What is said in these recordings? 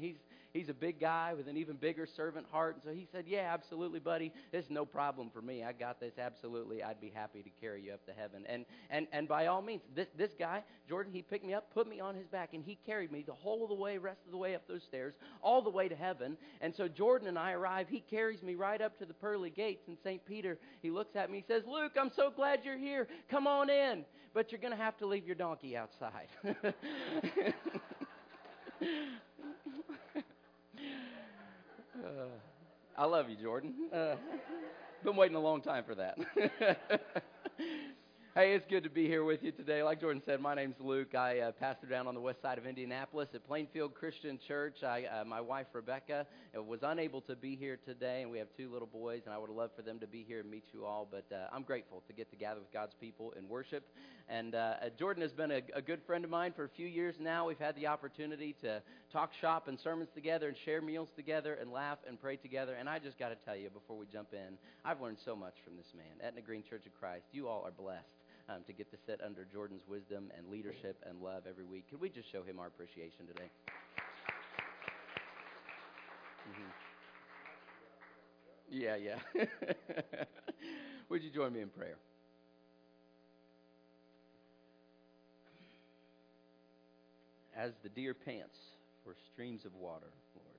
He's he's a big guy with an even bigger servant heart. And so he said, Yeah, absolutely, buddy. This is no problem for me. I got this. Absolutely. I'd be happy to carry you up to heaven. And and and by all means, this this guy, Jordan, he picked me up, put me on his back, and he carried me the whole of the way, rest of the way up those stairs, all the way to heaven. And so Jordan and I arrive. He carries me right up to the pearly gates. And St. Peter, he looks at me, he says, Luke, I'm so glad you're here. Come on in. But you're going to have to leave your donkey outside. Uh, I love you, Jordan. Uh, been waiting a long time for that. Hey, it's good to be here with you today. Like Jordan said, my name's Luke. I uh, pastor down on the west side of Indianapolis at Plainfield Christian Church. I, uh, my wife Rebecca uh, was unable to be here today, and we have two little boys, and I would love for them to be here and meet you all. But uh, I'm grateful to get to gather with God's people in worship. And uh, uh, Jordan has been a, a good friend of mine for a few years now. We've had the opportunity to talk shop and sermons together, and share meals together, and laugh and pray together. And I just got to tell you before we jump in, I've learned so much from this man. Etna Green Church of Christ, you all are blessed um, to get to sit under Jordan's wisdom and leadership and love every week. Could we just show him our appreciation today? Mm-hmm. Yeah, yeah. Would you join me in prayer? As the deer pants for streams of water, Lord,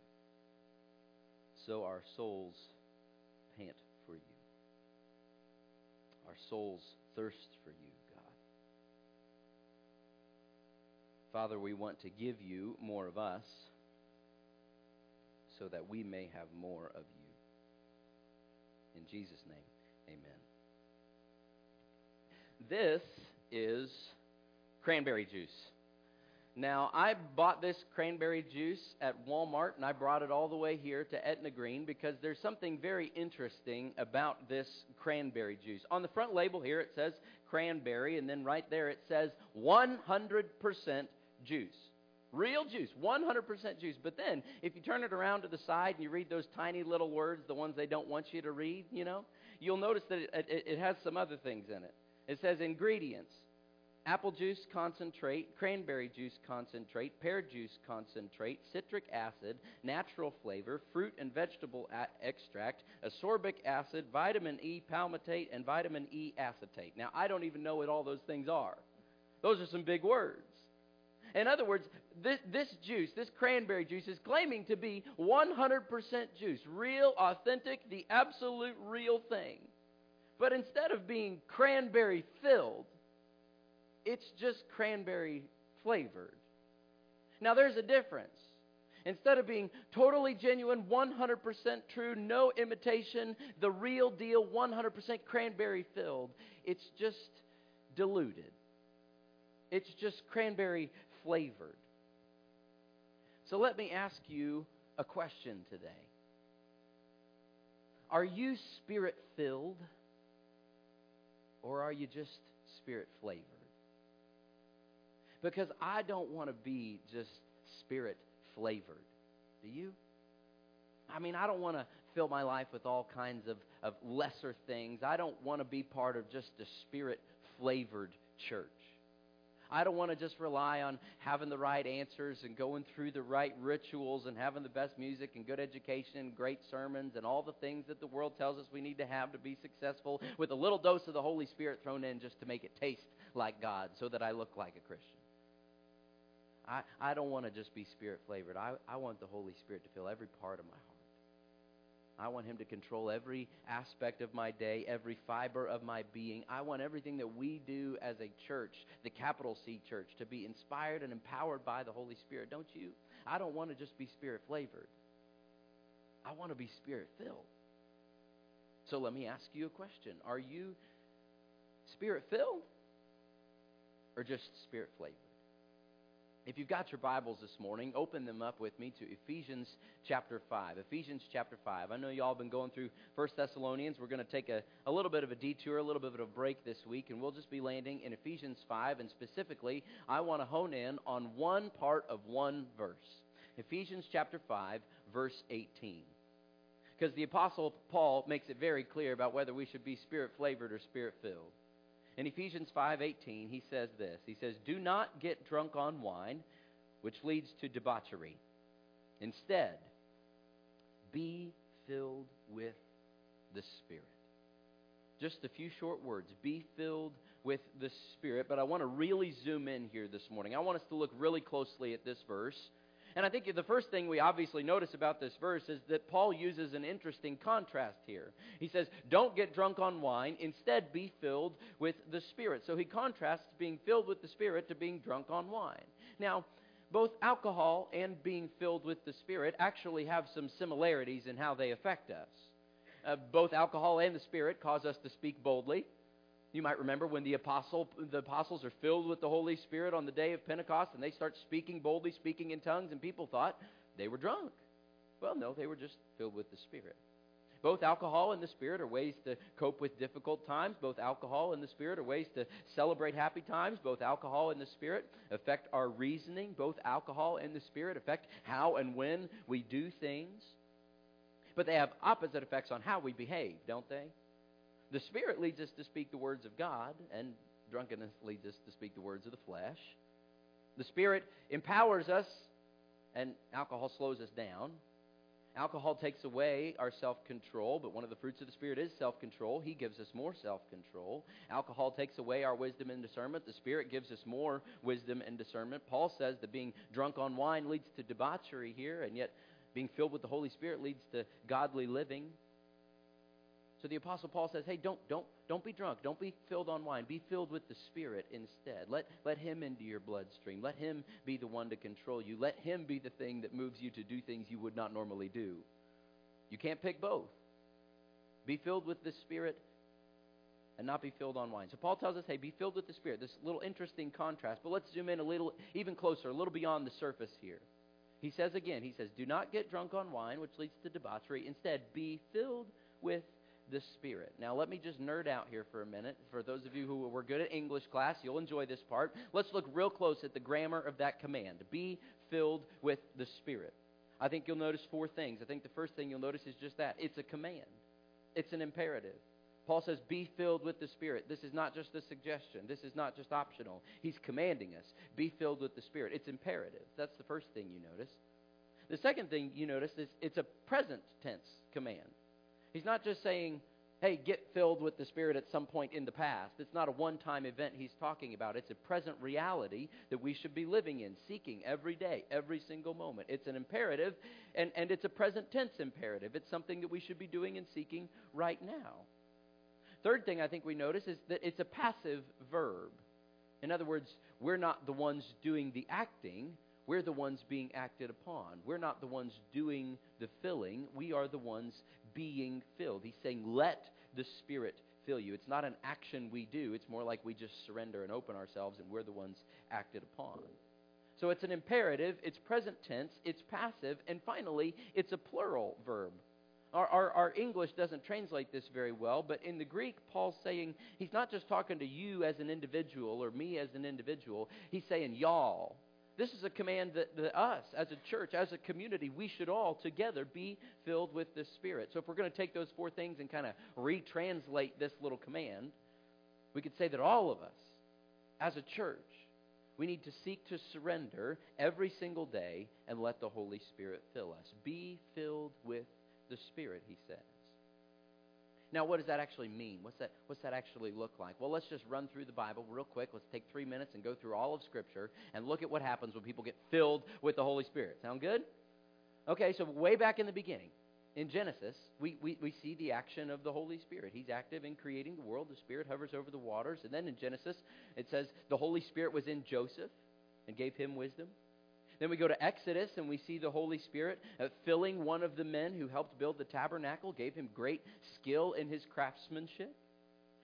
so our souls pant for you. Our souls thirst for you, God. Father, we want to give you more of us so that we may have more of you. In Jesus' name, amen. This is cranberry juice. Now, I bought this cranberry juice at Walmart and I brought it all the way here to Etna Green because there's something very interesting about this cranberry juice. On the front label here it says cranberry, and then right there it says 100% juice. Real juice, 100% juice. But then, if you turn it around to the side and you read those tiny little words, the ones they don't want you to read, you know, you'll notice that it, it, it has some other things in it. It says ingredients apple juice concentrate, cranberry juice concentrate, pear juice concentrate, citric acid, natural flavor, fruit and vegetable a- extract, ascorbic acid, vitamin E palmitate, and vitamin E acetate. Now, I don't even know what all those things are. Those are some big words. In other words, this, this juice, this cranberry juice, is claiming to be 100% juice, real, authentic, the absolute real thing. But instead of being cranberry filled, it's just cranberry flavored. Now, there's a difference. Instead of being totally genuine, 100% true, no imitation, the real deal, 100% cranberry filled, it's just diluted. It's just cranberry flavored. So let me ask you a question today Are you spirit filled, or are you just spirit flavored? Because I don't want to be just spirit flavored. Do you? I mean, I don't want to fill my life with all kinds of, of lesser things. I don't want to be part of just a spirit flavored church. I don't want to just rely on having the right answers and going through the right rituals and having the best music and good education and great sermons and all the things that the world tells us we need to have to be successful with a little dose of the Holy Spirit thrown in just to make it taste like God so that I look like a Christian. I, I don't want to just be spirit flavored. I, I want the Holy Spirit to fill every part of my heart. I want Him to control every aspect of my day, every fiber of my being. I want everything that we do as a church, the capital C church, to be inspired and empowered by the Holy Spirit. Don't you? I don't want to just be spirit flavored. I want to be spirit filled. So let me ask you a question Are you spirit filled or just spirit flavored? If you've got your Bibles this morning, open them up with me to Ephesians chapter 5. Ephesians chapter 5. I know you all have been going through 1 Thessalonians. We're going to take a, a little bit of a detour, a little bit of a break this week, and we'll just be landing in Ephesians 5. And specifically, I want to hone in on one part of one verse. Ephesians chapter 5, verse 18. Because the Apostle Paul makes it very clear about whether we should be spirit flavored or spirit filled. In Ephesians 5:18, he says this. He says, "Do not get drunk on wine, which leads to debauchery. Instead, be filled with the Spirit. Just a few short words. Be filled with the Spirit. But I want to really zoom in here this morning. I want us to look really closely at this verse. And I think the first thing we obviously notice about this verse is that Paul uses an interesting contrast here. He says, Don't get drunk on wine, instead be filled with the Spirit. So he contrasts being filled with the Spirit to being drunk on wine. Now, both alcohol and being filled with the Spirit actually have some similarities in how they affect us. Uh, both alcohol and the Spirit cause us to speak boldly. You might remember when the apostle the apostles are filled with the Holy Spirit on the day of Pentecost and they start speaking boldly, speaking in tongues, and people thought they were drunk. Well, no, they were just filled with the Spirit. Both alcohol and the Spirit are ways to cope with difficult times. Both alcohol and the Spirit are ways to celebrate happy times. Both alcohol and the Spirit affect our reasoning. Both alcohol and the Spirit affect how and when we do things. But they have opposite effects on how we behave, don't they? The Spirit leads us to speak the words of God, and drunkenness leads us to speak the words of the flesh. The Spirit empowers us, and alcohol slows us down. Alcohol takes away our self control, but one of the fruits of the Spirit is self control. He gives us more self control. Alcohol takes away our wisdom and discernment. The Spirit gives us more wisdom and discernment. Paul says that being drunk on wine leads to debauchery here, and yet being filled with the Holy Spirit leads to godly living. So the apostle Paul says, "Hey, don't don't don't be drunk. Don't be filled on wine. Be filled with the Spirit instead. Let let him into your bloodstream. Let him be the one to control you. Let him be the thing that moves you to do things you would not normally do. You can't pick both. Be filled with the Spirit and not be filled on wine. So Paul tells us, "Hey, be filled with the Spirit." This little interesting contrast. But let's zoom in a little even closer, a little beyond the surface here. He says again, he says, "Do not get drunk on wine, which leads to debauchery. Instead, be filled with the Spirit. Now, let me just nerd out here for a minute. For those of you who were good at English class, you'll enjoy this part. Let's look real close at the grammar of that command be filled with the Spirit. I think you'll notice four things. I think the first thing you'll notice is just that it's a command, it's an imperative. Paul says, Be filled with the Spirit. This is not just a suggestion. This is not just optional. He's commanding us. Be filled with the Spirit. It's imperative. That's the first thing you notice. The second thing you notice is it's a present tense command. He's not just saying, hey, get filled with the Spirit at some point in the past. It's not a one time event he's talking about. It's a present reality that we should be living in, seeking every day, every single moment. It's an imperative, and, and it's a present tense imperative. It's something that we should be doing and seeking right now. Third thing I think we notice is that it's a passive verb. In other words, we're not the ones doing the acting, we're the ones being acted upon. We're not the ones doing the filling, we are the ones being filled. He's saying, let the Spirit fill you. It's not an action we do, it's more like we just surrender and open ourselves, and we're the ones acted upon. So it's an imperative, it's present tense, it's passive, and finally, it's a plural verb. Our, our, our, English doesn't translate this very well, but in the Greek, Paul's saying he's not just talking to you as an individual or me as an individual. He's saying y'all. This is a command that, that us, as a church, as a community, we should all together be filled with the Spirit. So if we're going to take those four things and kind of retranslate this little command, we could say that all of us, as a church, we need to seek to surrender every single day and let the Holy Spirit fill us. Be filled with the Spirit, he says. Now, what does that actually mean? What's that, what's that actually look like? Well, let's just run through the Bible real quick. Let's take three minutes and go through all of Scripture and look at what happens when people get filled with the Holy Spirit. Sound good? Okay, so way back in the beginning, in Genesis, we, we, we see the action of the Holy Spirit. He's active in creating the world. The Spirit hovers over the waters. And then in Genesis, it says the Holy Spirit was in Joseph and gave him wisdom. Then we go to Exodus and we see the Holy Spirit uh, filling one of the men who helped build the tabernacle, gave him great skill in his craftsmanship.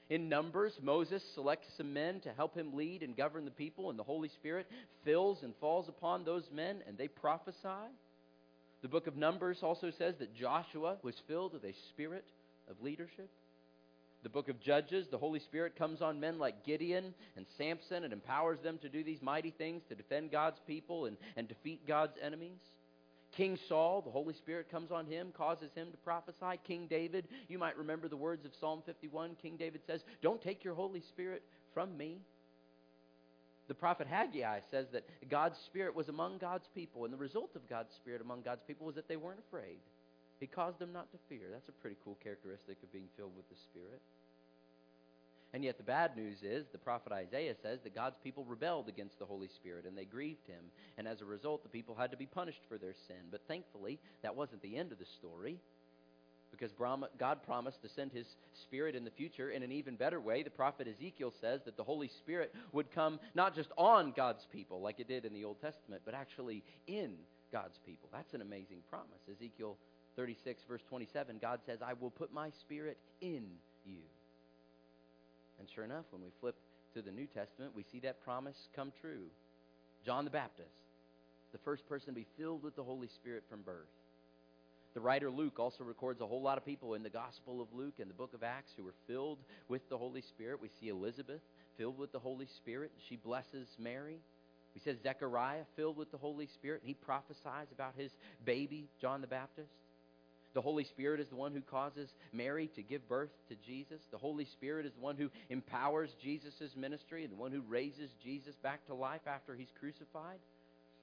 In Numbers, Moses selects some men to help him lead and govern the people, and the Holy Spirit fills and falls upon those men, and they prophesy. The book of Numbers also says that Joshua was filled with a spirit of leadership the book of Judges, the Holy Spirit comes on men like Gideon and Samson and empowers them to do these mighty things to defend God's people and, and defeat God's enemies. King Saul, the Holy Spirit comes on him, causes him to prophesy. King David, you might remember the words of Psalm 51. King David says, Don't take your Holy Spirit from me. The prophet Haggai says that God's Spirit was among God's people, and the result of God's Spirit among God's people was that they weren't afraid. He caused them not to fear. That's a pretty cool characteristic of being filled with the Spirit. And yet, the bad news is the prophet Isaiah says that God's people rebelled against the Holy Spirit and they grieved him. And as a result, the people had to be punished for their sin. But thankfully, that wasn't the end of the story because God promised to send his Spirit in the future in an even better way. The prophet Ezekiel says that the Holy Spirit would come not just on God's people like it did in the Old Testament, but actually in God's people. That's an amazing promise. Ezekiel 36, verse 27, God says, I will put my Spirit in you. And sure enough, when we flip to the New Testament, we see that promise come true. John the Baptist, the first person to be filled with the Holy Spirit from birth. The writer Luke also records a whole lot of people in the Gospel of Luke and the book of Acts who were filled with the Holy Spirit. We see Elizabeth filled with the Holy Spirit. She blesses Mary. We see Zechariah filled with the Holy Spirit. And he prophesies about his baby, John the Baptist. The Holy Spirit is the one who causes Mary to give birth to Jesus. The Holy Spirit is the one who empowers Jesus' ministry and the one who raises Jesus back to life after he's crucified.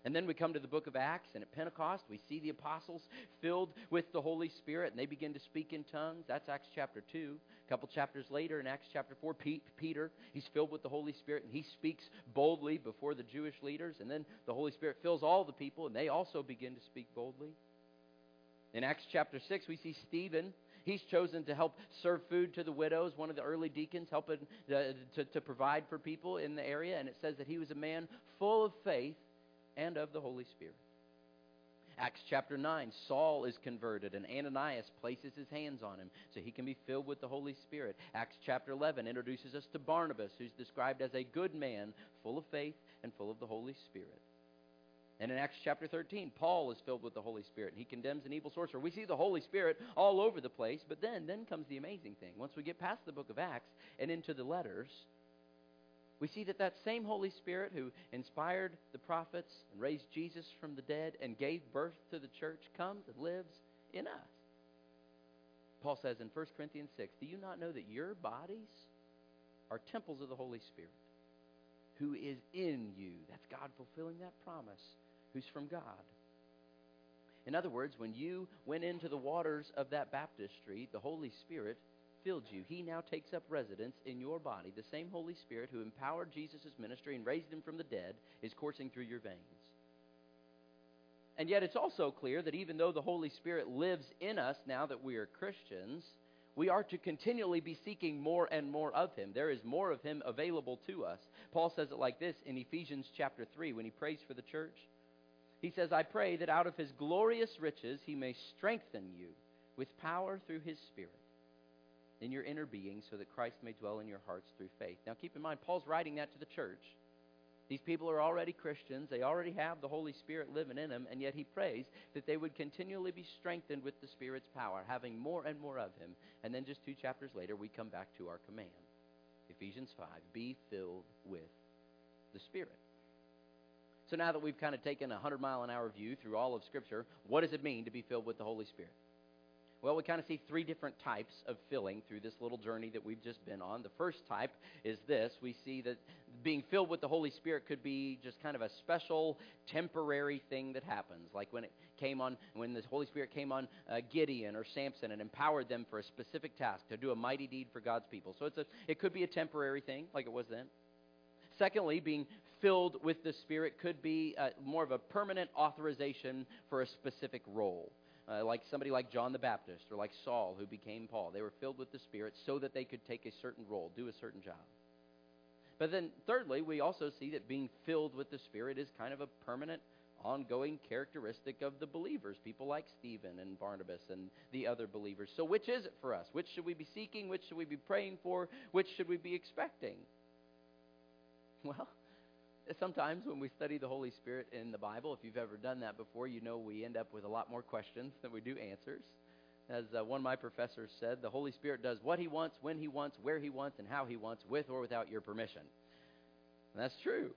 And then we come to the book of Acts, and at Pentecost, we see the apostles filled with the Holy Spirit, and they begin to speak in tongues. That's Acts chapter 2. A couple chapters later, in Acts chapter 4, Peter, he's filled with the Holy Spirit, and he speaks boldly before the Jewish leaders. And then the Holy Spirit fills all the people, and they also begin to speak boldly. In Acts chapter 6, we see Stephen. He's chosen to help serve food to the widows, one of the early deacons, helping to, to, to provide for people in the area. And it says that he was a man full of faith and of the Holy Spirit. Acts chapter 9, Saul is converted, and Ananias places his hands on him so he can be filled with the Holy Spirit. Acts chapter 11 introduces us to Barnabas, who's described as a good man, full of faith and full of the Holy Spirit. And in Acts chapter 13, Paul is filled with the Holy Spirit, and he condemns an evil sorcerer. We see the Holy Spirit all over the place, but then, then comes the amazing thing. Once we get past the book of Acts and into the letters, we see that that same Holy Spirit who inspired the prophets and raised Jesus from the dead and gave birth to the church comes and lives in us. Paul says in 1 Corinthians 6, Do you not know that your bodies are temples of the Holy Spirit who is in you? That's God fulfilling that promise who's from God. In other words, when you went into the waters of that baptistry, the Holy Spirit filled you. He now takes up residence in your body. The same Holy Spirit who empowered Jesus' ministry and raised him from the dead is coursing through your veins. And yet, it's also clear that even though the Holy Spirit lives in us now that we are Christians, we are to continually be seeking more and more of Him. There is more of Him available to us. Paul says it like this in Ephesians chapter 3 when he prays for the church. He says, I pray that out of his glorious riches he may strengthen you with power through his Spirit in your inner being so that Christ may dwell in your hearts through faith. Now keep in mind, Paul's writing that to the church. These people are already Christians. They already have the Holy Spirit living in them, and yet he prays that they would continually be strengthened with the Spirit's power, having more and more of him. And then just two chapters later, we come back to our command Ephesians 5 be filled with the Spirit. So now that we've kind of taken a 100 mile an hour view through all of Scripture, what does it mean to be filled with the Holy Spirit? Well, we kind of see three different types of filling through this little journey that we've just been on. The first type is this we see that being filled with the Holy Spirit could be just kind of a special, temporary thing that happens. Like when it came on, when the Holy Spirit came on uh, Gideon or Samson and empowered them for a specific task to do a mighty deed for God's people. So it's a, it could be a temporary thing, like it was then. Secondly, being filled with the Spirit could be uh, more of a permanent authorization for a specific role. Uh, like somebody like John the Baptist or like Saul who became Paul. They were filled with the Spirit so that they could take a certain role, do a certain job. But then, thirdly, we also see that being filled with the Spirit is kind of a permanent, ongoing characteristic of the believers, people like Stephen and Barnabas and the other believers. So, which is it for us? Which should we be seeking? Which should we be praying for? Which should we be expecting? Well, sometimes when we study the Holy Spirit in the Bible, if you've ever done that before, you know we end up with a lot more questions than we do answers. As uh, one of my professors said, the Holy Spirit does what he wants, when he wants, where he wants, and how he wants, with or without your permission. And that's true.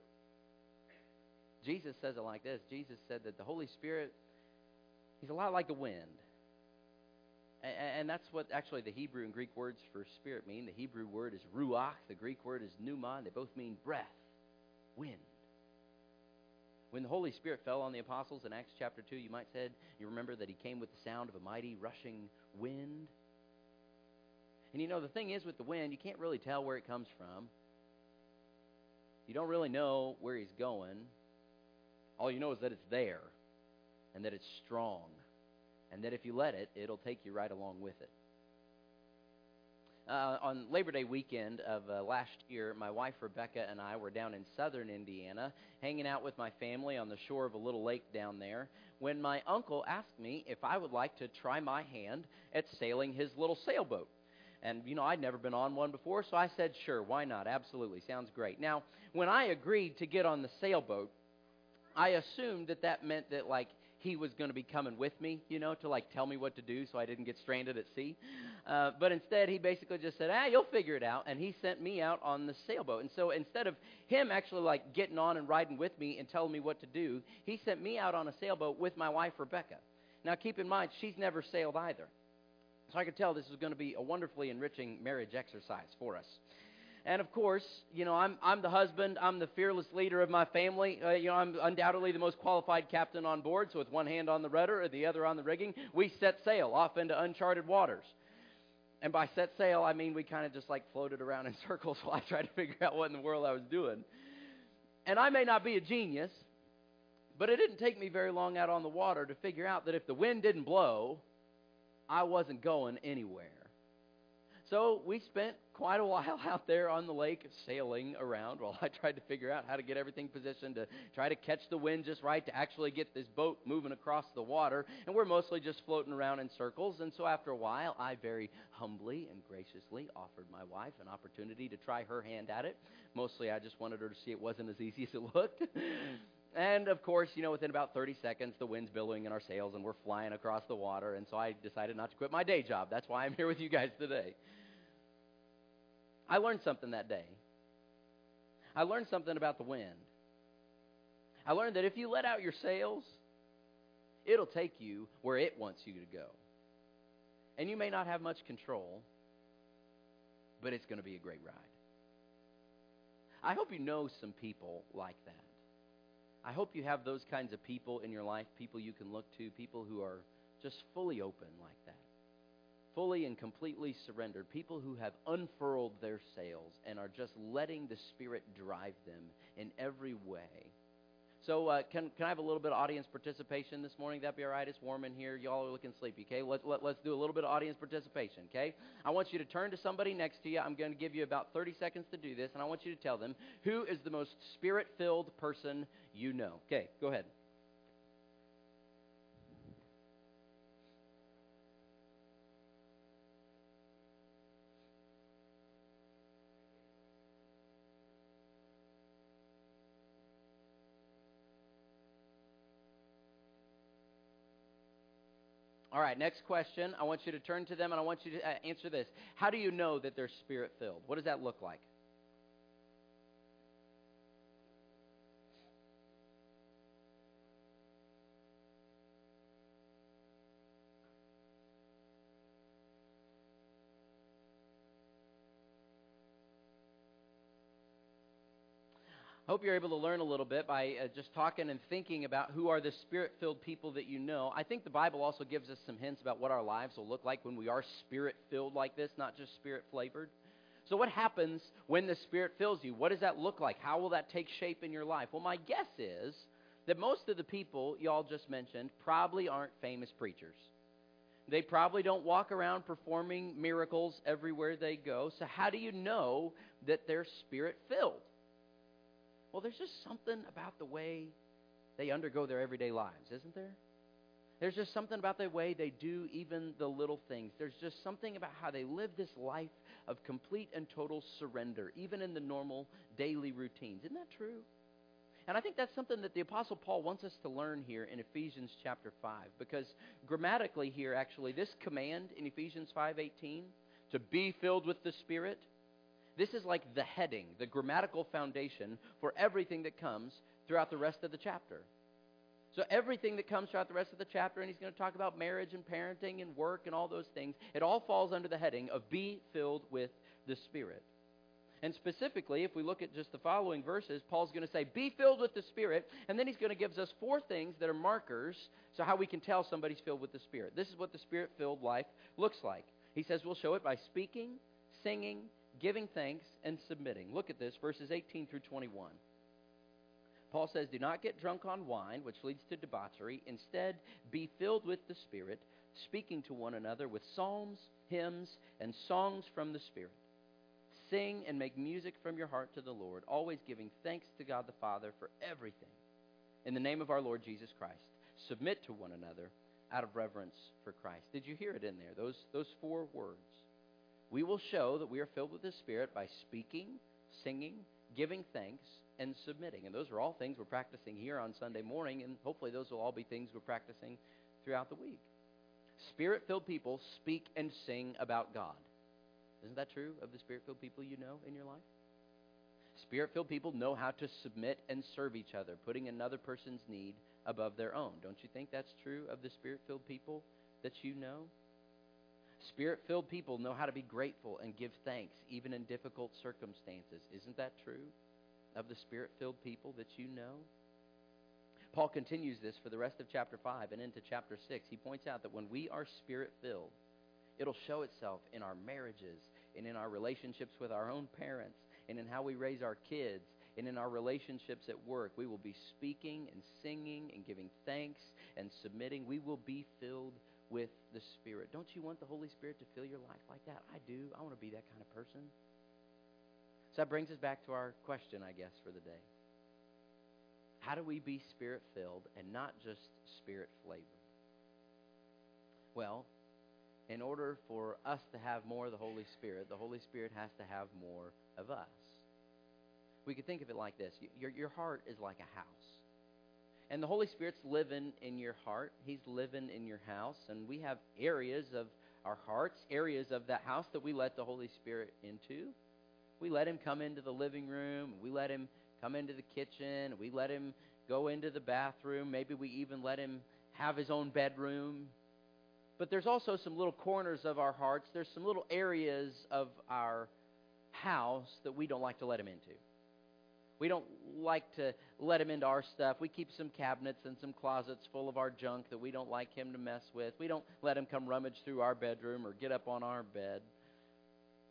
Jesus says it like this Jesus said that the Holy Spirit, he's a lot like the wind. And that's what actually the Hebrew and Greek words for spirit mean. The Hebrew word is ruach, the Greek word is pneuma. They both mean breath. wind. When the Holy Spirit fell on the apostles in Acts chapter 2, you might said, you remember that he came with the sound of a mighty rushing wind. And you know, the thing is with the wind, you can't really tell where it comes from. You don't really know where he's going. All you know is that it's there and that it's strong and that if you let it, it'll take you right along with it. Uh, on Labor Day weekend of uh, last year, my wife Rebecca and I were down in southern Indiana, hanging out with my family on the shore of a little lake down there, when my uncle asked me if I would like to try my hand at sailing his little sailboat. And, you know, I'd never been on one before, so I said, sure, why not? Absolutely, sounds great. Now, when I agreed to get on the sailboat, I assumed that that meant that, like, he was going to be coming with me, you know, to like tell me what to do so I didn't get stranded at sea. Uh, but instead, he basically just said, ah, you'll figure it out. And he sent me out on the sailboat. And so instead of him actually like getting on and riding with me and telling me what to do, he sent me out on a sailboat with my wife, Rebecca. Now, keep in mind, she's never sailed either. So I could tell this was going to be a wonderfully enriching marriage exercise for us. And of course, you know, I'm, I'm the husband, I'm the fearless leader of my family. Uh, you know, I'm undoubtedly the most qualified captain on board, so with one hand on the rudder or the other on the rigging, we set sail off into uncharted waters. And by set sail, I mean we kind of just like floated around in circles while I tried to figure out what in the world I was doing. And I may not be a genius, but it didn't take me very long out on the water to figure out that if the wind didn't blow, I wasn't going anywhere. So we spent quite a while out there on the lake sailing around while I tried to figure out how to get everything positioned to try to catch the wind just right to actually get this boat moving across the water. And we're mostly just floating around in circles. And so after a while, I very humbly and graciously offered my wife an opportunity to try her hand at it. Mostly I just wanted her to see it wasn't as easy as it looked. And of course, you know, within about 30 seconds, the wind's billowing in our sails and we're flying across the water. And so I decided not to quit my day job. That's why I'm here with you guys today. I learned something that day. I learned something about the wind. I learned that if you let out your sails, it'll take you where it wants you to go. And you may not have much control, but it's going to be a great ride. I hope you know some people like that. I hope you have those kinds of people in your life, people you can look to, people who are just fully open like that fully and completely surrendered, people who have unfurled their sails and are just letting the Spirit drive them in every way. So, uh, can, can I have a little bit of audience participation this morning? That'd be all right. It's warm in here. Y'all are looking sleepy, okay? Let, let, let's do a little bit of audience participation, okay? I want you to turn to somebody next to you. I'm going to give you about 30 seconds to do this, and I want you to tell them who is the most spirit filled person you know. Okay, go ahead. All right, next question. I want you to turn to them and I want you to uh, answer this. How do you know that they're spirit filled? What does that look like? Hope you're able to learn a little bit by uh, just talking and thinking about who are the spirit filled people that you know. I think the Bible also gives us some hints about what our lives will look like when we are spirit filled like this, not just spirit flavored. So, what happens when the Spirit fills you? What does that look like? How will that take shape in your life? Well, my guess is that most of the people y'all just mentioned probably aren't famous preachers. They probably don't walk around performing miracles everywhere they go. So, how do you know that they're spirit filled? Well, there's just something about the way they undergo their everyday lives, isn't there? There's just something about the way they do even the little things. There's just something about how they live this life of complete and total surrender, even in the normal daily routines. Isn't that true? And I think that's something that the Apostle Paul wants us to learn here in Ephesians chapter 5. Because grammatically here, actually, this command in Ephesians 5.18, to be filled with the Spirit, this is like the heading, the grammatical foundation for everything that comes throughout the rest of the chapter. So, everything that comes throughout the rest of the chapter, and he's going to talk about marriage and parenting and work and all those things, it all falls under the heading of be filled with the Spirit. And specifically, if we look at just the following verses, Paul's going to say, Be filled with the Spirit. And then he's going to give us four things that are markers so how we can tell somebody's filled with the Spirit. This is what the Spirit filled life looks like. He says we'll show it by speaking, singing, giving thanks, and submitting. Look at this, verses 18 through 21. Paul says, Do not get drunk on wine, which leads to debauchery. Instead, be filled with the Spirit, speaking to one another with psalms, hymns, and songs from the Spirit. Sing and make music from your heart to the Lord, always giving thanks to God the Father for everything. In the name of our Lord Jesus Christ, submit to one another out of reverence for Christ. Did you hear it in there? Those, those four words. We will show that we are filled with the Spirit by speaking, singing, giving thanks, and submitting. And those are all things we're practicing here on Sunday morning, and hopefully those will all be things we're practicing throughout the week. Spirit filled people speak and sing about God. Isn't that true of the spirit filled people you know in your life? Spirit filled people know how to submit and serve each other, putting another person's need above their own. Don't you think that's true of the spirit filled people that you know? Spirit filled people know how to be grateful and give thanks, even in difficult circumstances. Isn't that true of the spirit filled people that you know? Paul continues this for the rest of chapter 5 and into chapter 6. He points out that when we are spirit filled, it'll show itself in our marriages and in our relationships with our own parents and in how we raise our kids and in our relationships at work. We will be speaking and singing and giving thanks and submitting. We will be filled with the Spirit. Don't you want the Holy Spirit to fill your life like that? I do. I want to be that kind of person. So that brings us back to our question, I guess, for the day. How do we be spirit filled and not just spirit flavored? Well, in order for us to have more of the Holy Spirit, the Holy Spirit has to have more of us. We could think of it like this your, your heart is like a house. And the Holy Spirit's living in your heart, He's living in your house. And we have areas of our hearts, areas of that house that we let the Holy Spirit into. We let Him come into the living room, we let Him come into the kitchen, we let Him go into the bathroom, maybe we even let Him have His own bedroom. But there's also some little corners of our hearts, there's some little areas of our house that we don't like to let Him into. We don't like to let him into our stuff. We keep some cabinets and some closets full of our junk that we don't like him to mess with. We don't let him come rummage through our bedroom or get up on our bed.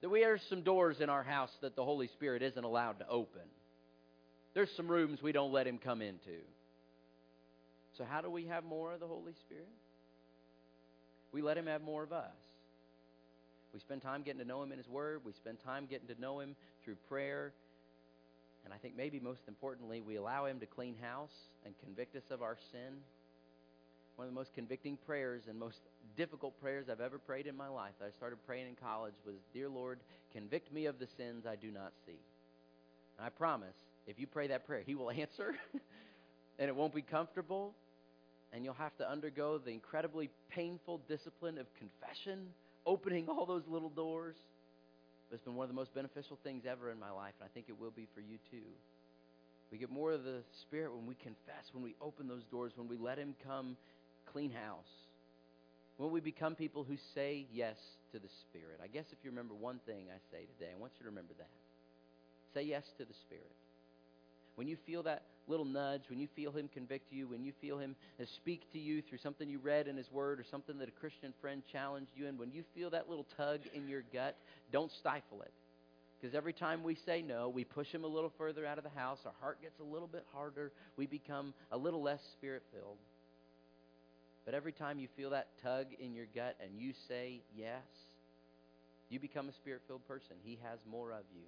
That we have some doors in our house that the Holy Spirit isn't allowed to open. There's some rooms we don't let him come into. So how do we have more of the Holy Spirit? We let him have more of us. We spend time getting to know him in his word. We spend time getting to know him through prayer and I think maybe most importantly, we allow Him to clean house and convict us of our sin. One of the most convicting prayers and most difficult prayers I've ever prayed in my life that I started praying in college was, Dear Lord, convict me of the sins I do not see. And I promise, if you pray that prayer, He will answer, and it won't be comfortable, and you'll have to undergo the incredibly painful discipline of confession, opening all those little doors. But it's been one of the most beneficial things ever in my life, and I think it will be for you too. We get more of the Spirit when we confess, when we open those doors, when we let Him come clean house. When we become people who say yes to the Spirit. I guess if you remember one thing I say today, I want you to remember that. Say yes to the Spirit. When you feel that little nudge, when you feel Him convict you, when you feel Him speak to you through something you read in His Word or something that a Christian friend challenged you in, when you feel that little tug in your gut, don't stifle it. Because every time we say no, we push Him a little further out of the house. Our heart gets a little bit harder. We become a little less spirit filled. But every time you feel that tug in your gut and you say yes, you become a spirit filled person. He has more of you.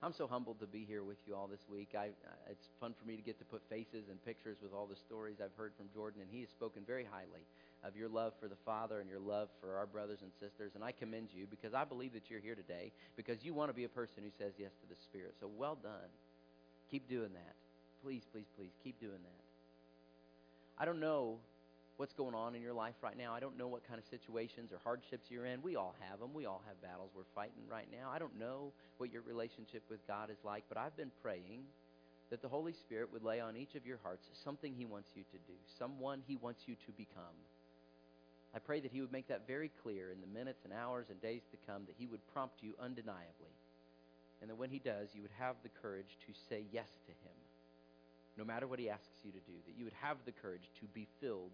I'm so humbled to be here with you all this week. I, it's fun for me to get to put faces and pictures with all the stories I've heard from Jordan, and he has spoken very highly of your love for the Father and your love for our brothers and sisters. And I commend you because I believe that you're here today because you want to be a person who says yes to the Spirit. So well done. Keep doing that. Please, please, please keep doing that. I don't know what's going on in your life right now. I don't know what kind of situations or hardships you're in. We all have them. We all have battles we're fighting right now. I don't know what your relationship with God is like, but I've been praying that the Holy Spirit would lay on each of your hearts something He wants you to do, someone He wants you to become. I pray that He would make that very clear in the minutes and hours and days to come, that He would prompt you undeniably and that when he does, you would have the courage to say yes to him, no matter what he asks you to do, that you would have the courage to be filled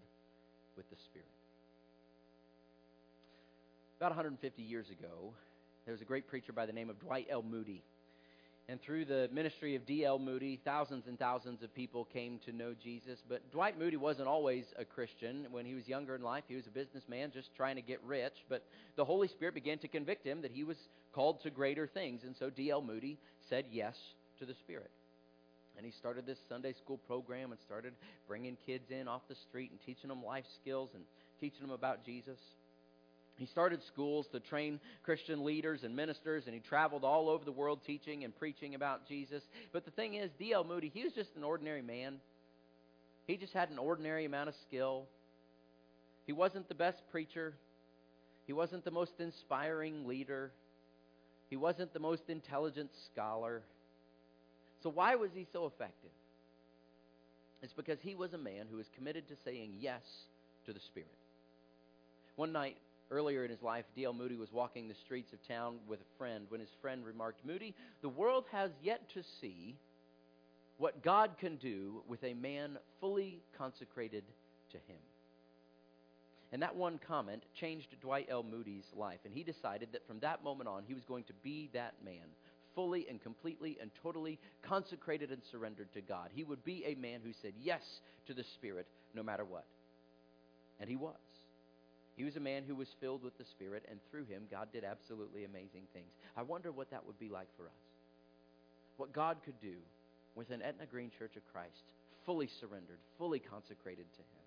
with the Spirit. About 150 years ago, there was a great preacher by the name of Dwight L. Moody. And through the ministry of D.L. Moody, thousands and thousands of people came to know Jesus. But Dwight Moody wasn't always a Christian. When he was younger in life, he was a businessman just trying to get rich. But the Holy Spirit began to convict him that he was called to greater things. And so D.L. Moody said yes to the Spirit. And he started this Sunday school program and started bringing kids in off the street and teaching them life skills and teaching them about Jesus. He started schools to train Christian leaders and ministers, and he traveled all over the world teaching and preaching about Jesus. But the thing is, D.L. Moody, he was just an ordinary man. He just had an ordinary amount of skill. He wasn't the best preacher. He wasn't the most inspiring leader. He wasn't the most intelligent scholar. So, why was he so effective? It's because he was a man who was committed to saying yes to the Spirit. One night, Earlier in his life, D.L. Moody was walking the streets of town with a friend when his friend remarked, Moody, the world has yet to see what God can do with a man fully consecrated to Him. And that one comment changed Dwight L. Moody's life, and he decided that from that moment on, he was going to be that man, fully and completely and totally consecrated and surrendered to God. He would be a man who said yes to the Spirit no matter what. And he was. He was a man who was filled with the Spirit, and through him, God did absolutely amazing things. I wonder what that would be like for us. What God could do with an Etna Green Church of Christ, fully surrendered, fully consecrated to Him.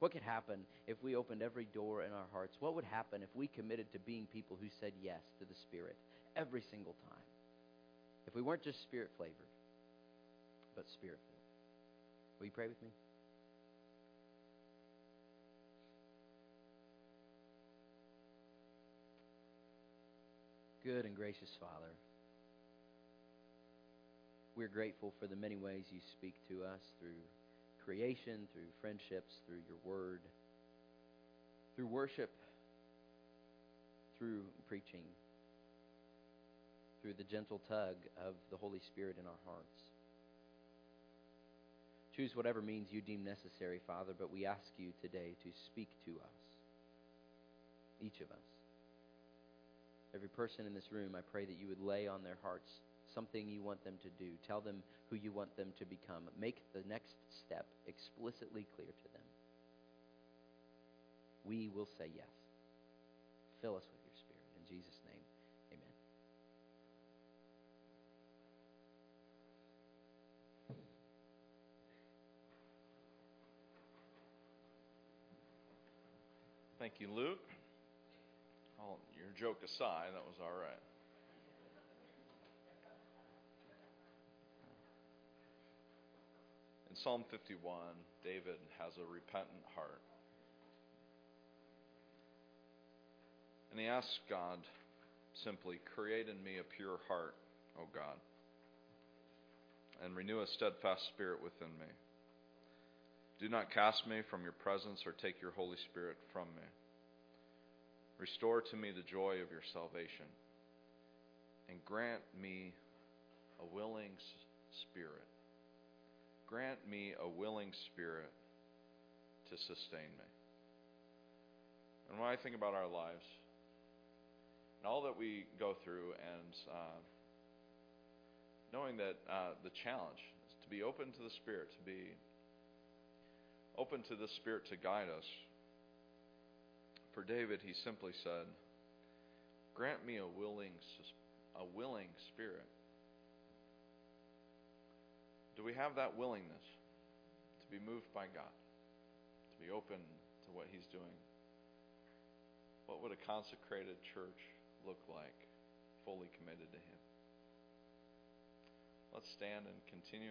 What could happen if we opened every door in our hearts? What would happen if we committed to being people who said yes to the Spirit every single time? If we weren't just Spirit flavored, but Spirit filled. Will you pray with me? Good and gracious Father, we're grateful for the many ways you speak to us through creation, through friendships, through your word, through worship, through preaching, through the gentle tug of the Holy Spirit in our hearts. Choose whatever means you deem necessary, Father, but we ask you today to speak to us, each of us. Every person in this room, I pray that you would lay on their hearts something you want them to do. Tell them who you want them to become. Make the next step explicitly clear to them. We will say yes. Fill us with your Spirit. In Jesus' name, amen. Thank you, Luke your joke aside, that was all right. In Psalm 51, David has a repentant heart. And he asks God simply, Create in me a pure heart, O God, and renew a steadfast spirit within me. Do not cast me from your presence or take your Holy Spirit from me. Restore to me the joy of your salvation, and grant me a willing spirit. Grant me a willing spirit to sustain me. And when I think about our lives, and all that we go through, and uh, knowing that uh, the challenge is to be open to the Spirit, to be open to the Spirit to guide us for David, he simply said, Grant me a willing, a willing spirit. Do we have that willingness to be moved by God, to be open to what He's doing? What would a consecrated church look like, fully committed to Him? Let's stand and continue.